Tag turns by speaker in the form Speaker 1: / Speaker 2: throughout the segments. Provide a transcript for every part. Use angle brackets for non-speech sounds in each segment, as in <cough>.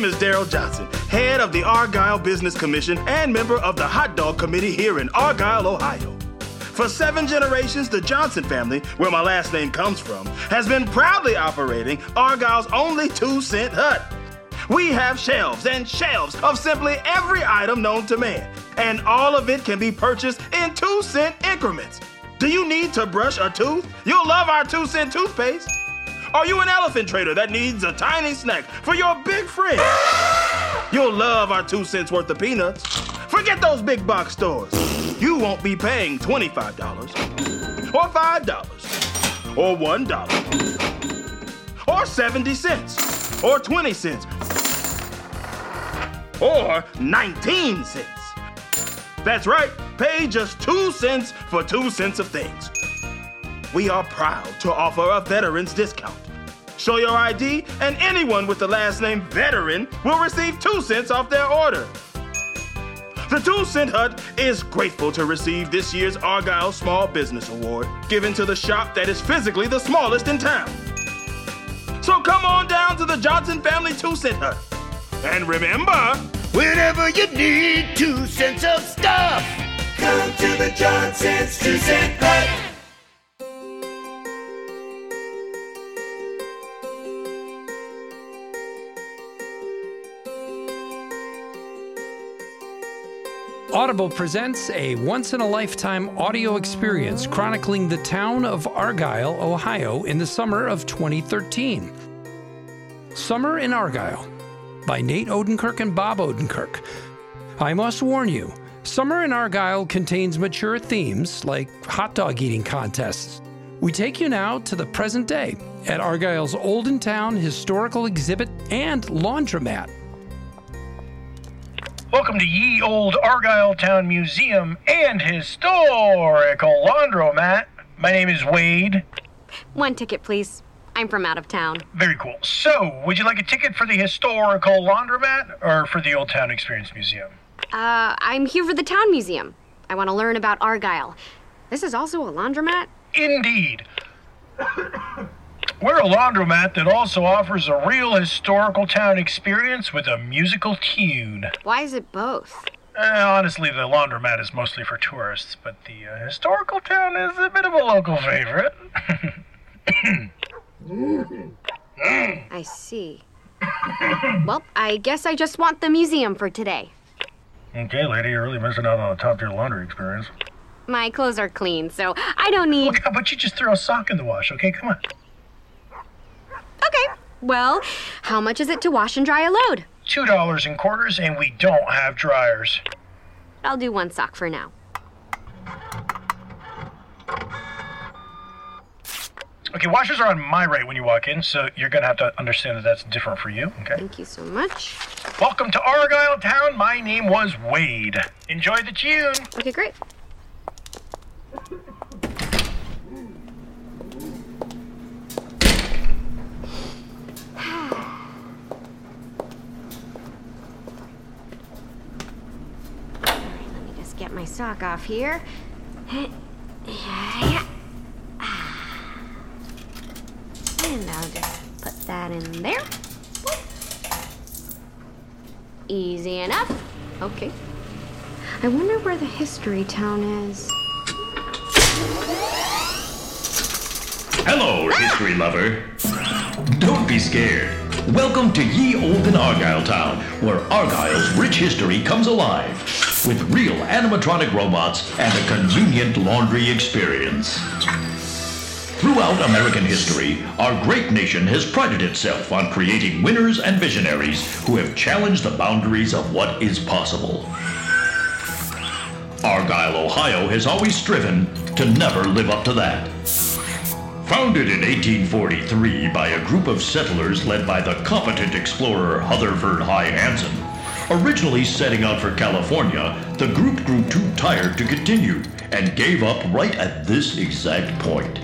Speaker 1: Name is Daryl Johnson, head of the Argyle Business Commission and member of the Hot Dog Committee here in Argyle, Ohio. For seven generations, the Johnson family, where my last name comes from, has been proudly operating Argyle's only two cent hut. We have shelves and shelves of simply every item known to man, and all of it can be purchased in two cent increments. Do you need to brush a tooth? You'll love our two cent toothpaste. Are you an elephant trader that needs a tiny snack for your big friend? You'll love our two cents worth of peanuts. Forget those big box stores. You won't be paying $25 or $5 or $1 or 70 cents or 20 cents or 19 cents. That's right, pay just 2 cents for 2 cents of things we are proud to offer a veteran's discount. Show your ID, and anyone with the last name Veteran will receive two cents off their order. The Two Cent Hut is grateful to receive this year's Argyle Small Business Award, given to the shop that is physically the smallest in town. So come on down to the Johnson Family Two Cent Hut. And remember,
Speaker 2: whenever you need two cents of stuff,
Speaker 3: come to the Johnson's Two Cent Hut.
Speaker 4: Audible presents a once in a lifetime audio experience chronicling the town of Argyle, Ohio in the summer of 2013. Summer in Argyle by Nate Odenkirk and Bob Odenkirk. I must warn you, Summer in Argyle contains mature themes like hot dog eating contests. We take you now to the present day at Argyle's Olden Town Historical Exhibit and Laundromat.
Speaker 5: Welcome to Ye Old Argyle Town Museum and Historical Laundromat. My name is Wade.
Speaker 6: One ticket, please. I'm from out of town.
Speaker 5: Very cool. So, would you like a ticket for the Historical Laundromat or for the Old Town Experience Museum?
Speaker 6: Uh, I'm here for the Town Museum. I want to learn about Argyle. This is also a laundromat?
Speaker 5: Indeed. We're a laundromat that also offers a real historical town experience with a musical tune.
Speaker 6: Why is it both?
Speaker 5: Uh, honestly, the laundromat is mostly for tourists, but the uh, historical town is a bit of a local favorite. <coughs>
Speaker 6: I see. well, I guess I just want the museum for today.
Speaker 5: Okay, lady, you're really missing out on a top tier laundry experience.
Speaker 6: My clothes are clean, so I don't need.
Speaker 5: Look, how about you just throw a sock in the wash, okay? Come on.
Speaker 6: Well, how much is it to wash and dry a load?
Speaker 5: Two dollars and quarters, and we don't have dryers.
Speaker 6: I'll do one sock for now.
Speaker 5: Okay, washers are on my right when you walk in, so you're gonna have to understand that that's different for you, okay?
Speaker 6: Thank you so much.
Speaker 5: Welcome to Argyle Town. My name was Wade. Enjoy the tune.
Speaker 6: Okay, great. get my sock off here. And I'll just put that in there. Easy enough. Okay. I wonder where the history town is.
Speaker 7: Hello, history lover. Don't be scared. Welcome to Ye Olden Argyle Town, where Argyle's rich history comes alive with real animatronic robots and a convenient laundry experience. Throughout American history, our great nation has prided itself on creating winners and visionaries who have challenged the boundaries of what is possible. Argyle, Ohio has always striven to never live up to that. Founded in 1843 by a group of settlers led by the competent explorer Rutherford High Hansen, Originally setting out for California, the group grew too tired to continue and gave up right at this exact point.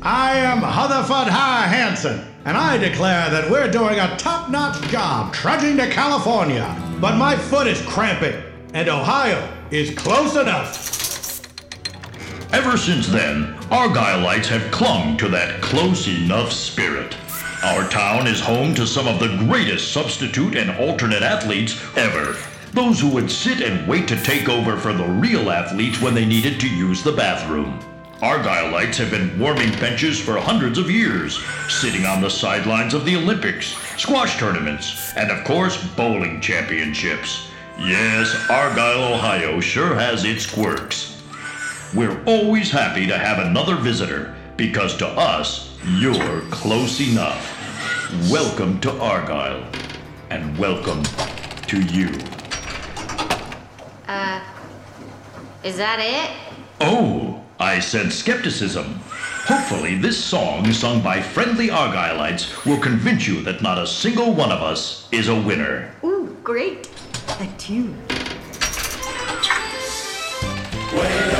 Speaker 8: I am Rutherford High Hansen, and I declare that we're doing a top notch job trudging to California. But my foot is cramping, and Ohio is close enough.
Speaker 7: Ever since then, Argyleites have clung to that close enough spirit. Our town is home to some of the greatest substitute and alternate athletes ever. Those who would sit and wait to take over for the real athletes when they needed to use the bathroom. Argyleites have been warming benches for hundreds of years, sitting on the sidelines of the Olympics, squash tournaments, and of course, bowling championships. Yes, Argyle, Ohio sure has its quirks. We're always happy to have another visitor because to us, you're close enough. Welcome to Argyle, and welcome to you.
Speaker 6: Uh, is that it?
Speaker 7: Oh, I said skepticism. Hopefully, this song, sung by friendly Argyleites, will convince you that not a single one of us is a winner.
Speaker 6: Ooh, great.
Speaker 9: A tune.
Speaker 3: Whenever you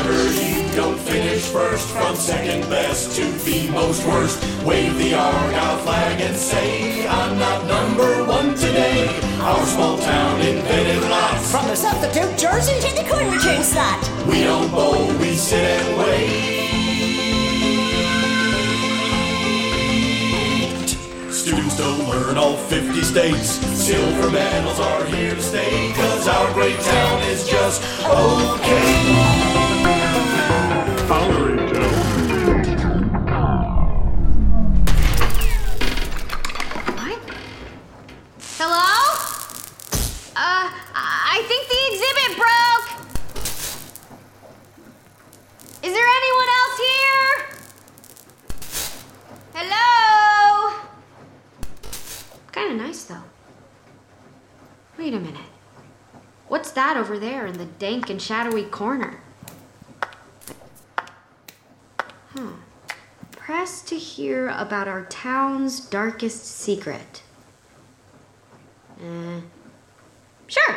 Speaker 3: don't finish first, from second best to the most worst, wave the Argyle flag and say, I'm not number one today. Our small town invented lots.
Speaker 9: From the substitute jersey to the corner turn slot.
Speaker 3: We don't bowl, we sit and wait. Students don't learn all 50 states. Silver medals are here to stay, cause our great town is just okay.
Speaker 6: What? Hello? Uh, I think the exhibit broke. Is there anyone else here? Hello? Kind of nice, though. Wait a minute. What's that over there in the dank and shadowy corner? To hear about our town's darkest secret. Uh, sure.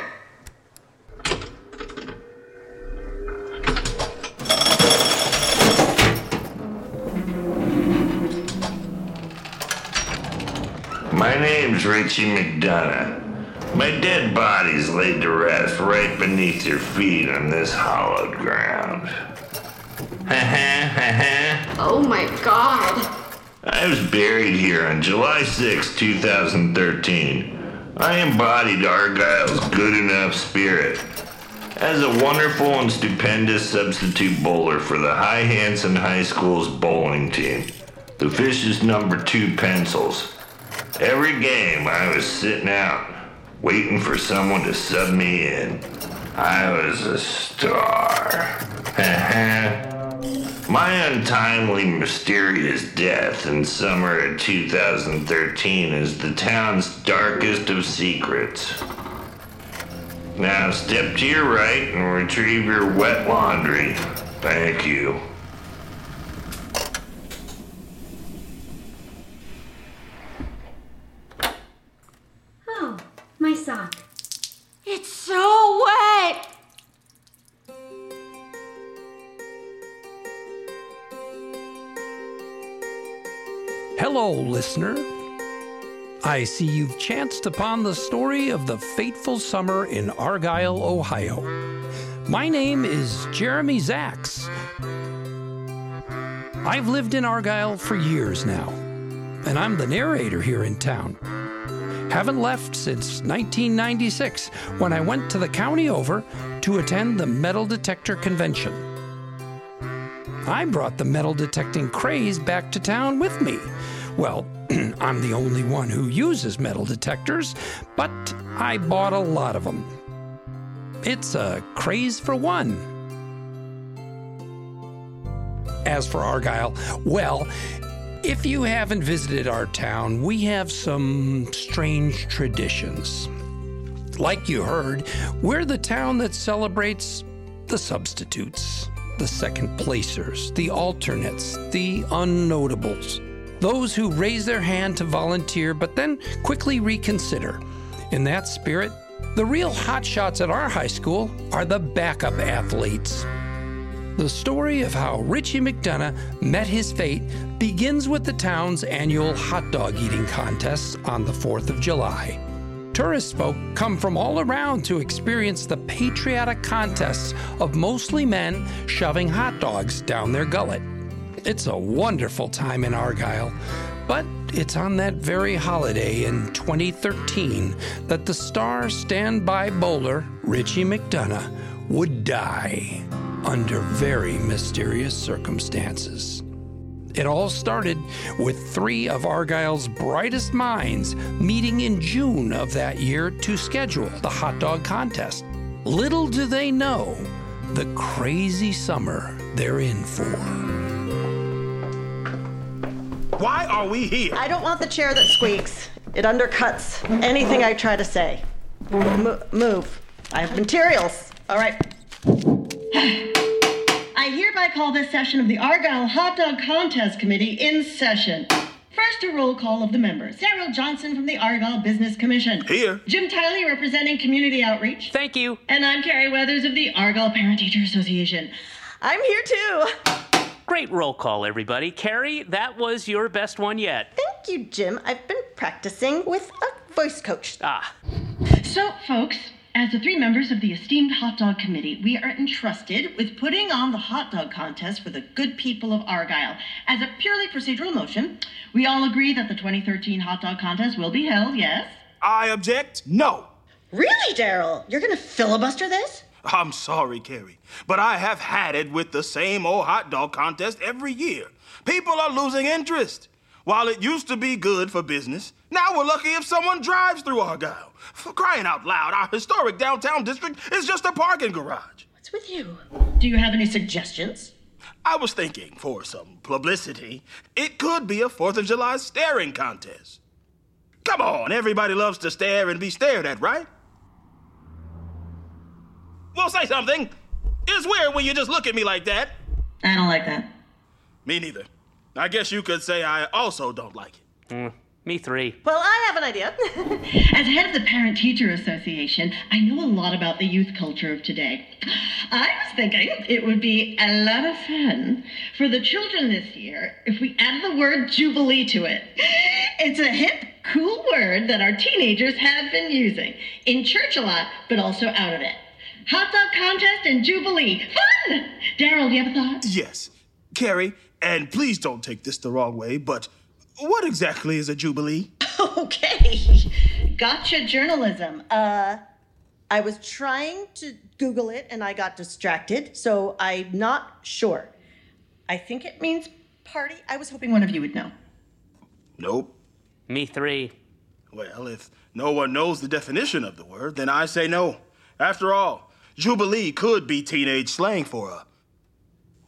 Speaker 10: My name's Richie McDonough. My dead body's laid to rest right beneath your feet on this hallowed ground. <laughs>
Speaker 6: Oh my god.
Speaker 10: I was buried here on July 6, 2013. I embodied Argyle's good enough spirit. As a wonderful and stupendous substitute bowler for the High Hanson High School's bowling team, the Fish's number two pencils. Every game I was sitting out, waiting for someone to sub me in. I was a star. <laughs> My untimely, mysterious death in summer of 2013 is the town's darkest of secrets. Now step to your right and retrieve your wet laundry. Thank you.
Speaker 4: Listener. I see you've chanced upon the story of the fateful summer in Argyle, Ohio. My name is Jeremy Zachs. I've lived in Argyle for years now, and I'm the narrator here in town. Haven't left since 1996 when I went to the county over to attend the metal detector convention. I brought the metal detecting craze back to town with me. Well, <clears throat> I'm the only one who uses metal detectors, but I bought a lot of them. It's a craze for one. As for Argyle, well, if you haven't visited our town, we have some strange traditions. Like you heard, we're the town that celebrates the substitutes, the second placers, the alternates, the unnotables, those who raise their hand to volunteer but then quickly reconsider. In that spirit, the real hotshots at our high school are the backup athletes. The story of how Richie McDonough met his fate begins with the town's annual hot dog eating contest on the 4th of July. Tourist folk come from all around to experience the patriotic contests of mostly men shoving hot dogs down their gullet. It's a wonderful time in Argyle, But it's on that very holiday in 2013 that the star standby bowler, Richie McDonough, would die under very mysterious circumstances. It all started with three of Argyle's brightest minds meeting in June of that year to schedule the hot dog contest. Little do they know the crazy summer they're in for.
Speaker 1: Why are we here?
Speaker 9: I don't want the chair that squeaks. It undercuts anything I try to say. Mo- move. I have materials. All right. I hereby call this session of the Argyle Hot Dog Contest Committee in session. First, a roll call of the members. Sarah Johnson from the Argyle Business Commission.
Speaker 1: Here.
Speaker 9: Jim Tiley representing Community Outreach.
Speaker 11: Thank you.
Speaker 9: And I'm Carrie Weathers of the Argyle Parent Teacher Association. I'm here too.
Speaker 11: Great roll call, everybody. Carrie, that was your best one yet.
Speaker 9: Thank you, Jim. I've been practicing with a voice coach.
Speaker 11: Ah.
Speaker 9: So, folks, as the three members of the esteemed hot dog committee, we are entrusted with putting on the hot dog contest for the good people of Argyle. As a purely procedural motion, we all agree that the 2013 hot dog contest will be held, yes?
Speaker 1: I object. No.
Speaker 9: Really, Daryl? You're gonna filibuster this?
Speaker 1: I'm sorry, Carrie, but I have had it with the same old hot dog contest every year. People are losing interest. While it used to be good for business, now we're lucky if someone drives through Argyle. For crying out loud, our historic downtown district is just a parking garage.
Speaker 9: What's with you? Do you have any suggestions?
Speaker 1: I was thinking, for some publicity, it could be a 4th of July staring contest. Come on, everybody loves to stare and be stared at, right? Well, say something. It's weird when you just look at me like that.
Speaker 9: I don't like that.
Speaker 1: Me neither. I guess you could say I also don't like it.
Speaker 11: Mm, me three.
Speaker 9: Well, I have an idea. <laughs> As head of the Parent Teacher Association, I know a lot about the youth culture of today. I was thinking it would be a lot of fun for the children this year if we added the word Jubilee to it. It's a hip, cool word that our teenagers have been using in church a lot, but also out of it. Hot dog contest and Jubilee. Fun! Daryl, do you have a thought?
Speaker 1: Yes. Carrie, and please don't take this the wrong way, but what exactly is a jubilee? <laughs>
Speaker 9: Okay. Gotcha journalism. Uh, I was trying to Google it and I got distracted, so I'm not sure. I think it means party. I was hoping one of you would know.
Speaker 1: Nope.
Speaker 11: Me three.
Speaker 1: Well, if no one knows the definition of the word, then I say no. After all, jubilee could be teenage slang for a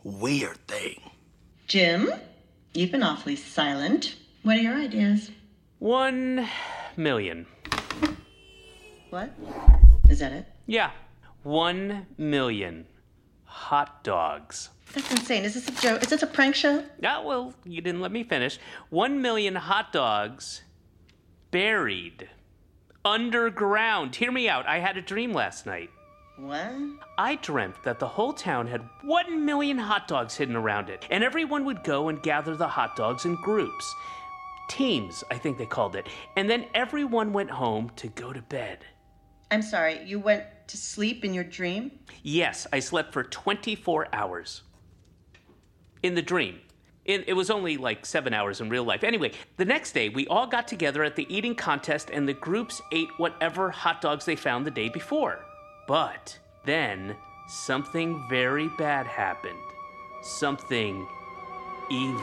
Speaker 1: weird thing.
Speaker 9: Jim, you've been awfully silent. What are your ideas?
Speaker 11: One million.
Speaker 9: What? Is that it?
Speaker 11: Yeah. One million hot dogs.
Speaker 9: That's insane. Is this a joke? Is this a prank show?
Speaker 11: Ah, well, you didn't let me finish. One million hot dogs buried underground. Hear me out. I had a dream last night.
Speaker 9: What?
Speaker 11: I dreamt that the whole town had one million hot dogs hidden around it, and everyone would go and gather the hot dogs in groups. Teams, I think they called it. And then everyone went home to go to bed.
Speaker 9: I'm sorry, you went to sleep in your dream?
Speaker 11: Yes, I slept for 24 hours. In the dream. It, it, was only like seven hours in real life. Anyway, the next day, we all got together at the eating contest, and the groups ate whatever hot dogs they found the day before. But then something very bad happened. Something evil.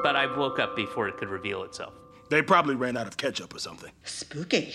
Speaker 11: But I woke up before it could reveal itself.
Speaker 1: They probably ran out of ketchup or something.
Speaker 9: Spooky.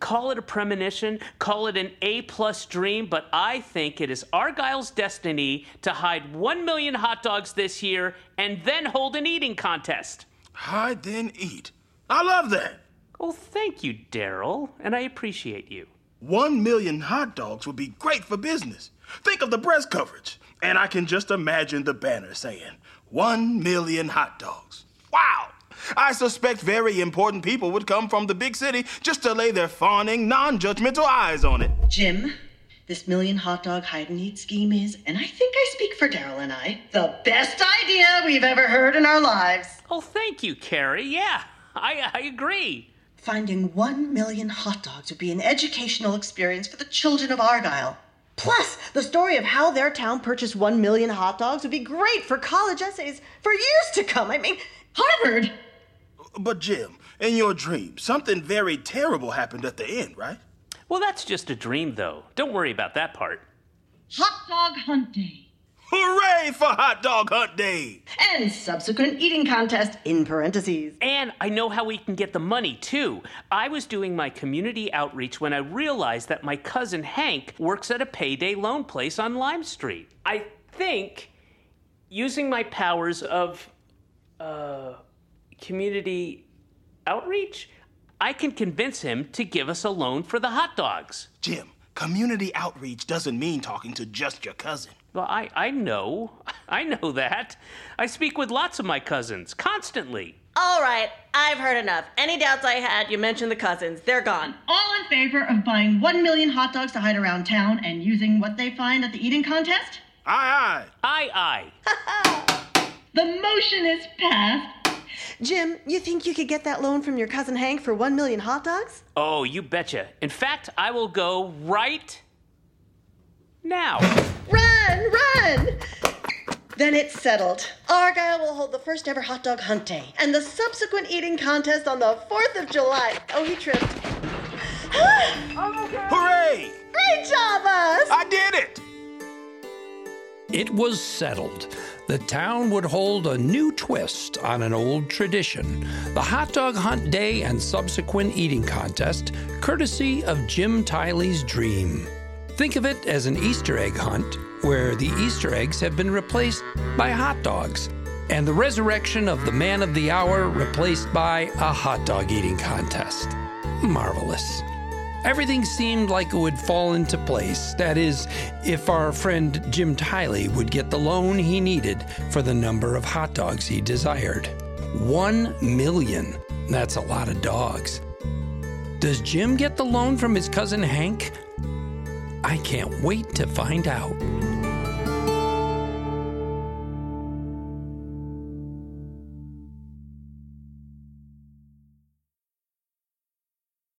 Speaker 11: call it a premonition, call it an A plus dream, but I think it is Argyle's destiny to hide one million hot dogs this year and then hold an eating contest.
Speaker 1: Hide then eat. I love that.
Speaker 11: Oh, thank you, Daryl, and I appreciate you.
Speaker 1: One million hot dogs would be great for business. Think of the press coverage. And I can just imagine the banner saying, one million hot dogs. Wow! I suspect very important people would come from the big city just to lay their fawning, non judgmental eyes on it.
Speaker 9: Jim, this million hot dog hide and eat scheme is, and I think I speak for Daryl and I, the best idea we've ever heard in our lives.
Speaker 11: Oh, thank you, Carrie. Yeah, I, I agree.
Speaker 9: Finding one million hot dogs would be an educational experience for the children of Argyle. Plus, the story of how their town purchased one million hot dogs would be great for college essays for years to come. I mean, Harvard?
Speaker 1: But, Jim, in your dream, something very terrible happened at the end, right?
Speaker 11: Well, that's just a dream, though. Don't worry about that part.
Speaker 9: Hot dog hunt day.
Speaker 1: Hooray for Hot Dog Hunt Day!
Speaker 12: And subsequent eating contest in parentheses.
Speaker 11: And I know how we can get the money, too. I was doing my community outreach when I realized that my cousin Hank works at a payday loan place on Lime Street. I think using my powers of uh, community outreach, I can convince him to give us a loan for the hot dogs.
Speaker 1: Jim, community outreach doesn't mean talking to just your cousin.
Speaker 11: Well, I, I know. <laughs> I know that. I speak with lots of my cousins constantly.
Speaker 12: All right, I've heard enough. Any doubts I had, you mentioned the cousins. They're gone.
Speaker 9: All in favor of buying one million hot dogs to hide around town and using what they find at the eating contest?
Speaker 1: Aye,
Speaker 11: aye. Aye, aye. <laughs>
Speaker 9: the motion is passed.
Speaker 12: Jim, you think you could get that loan from your cousin Hank for one million hot dogs?
Speaker 11: Oh, you betcha. In fact, I will go right now.
Speaker 12: Run, run! Then it's settled. Argyle will hold the first ever hot dog hunt day and the subsequent eating contest on the 4th of July. Oh, he tripped. <gasps>
Speaker 1: Hooray!
Speaker 12: Great job, us!
Speaker 1: I did it!
Speaker 4: It was settled. The town would hold a new twist on an old tradition the hot dog hunt day and subsequent eating contest, courtesy of Jim Tiley's dream. Think of it as an Easter egg hunt where the Easter eggs have been replaced by hot dogs, and the resurrection of the man of the hour replaced by a hot dog eating contest. Marvelous. Everything seemed like it would fall into place. That is, if our friend Jim Tiley would get the loan he needed for the number of hot dogs he desired. One million. That's a lot of dogs. Does Jim get the loan from his cousin Hank? I can't wait to find out.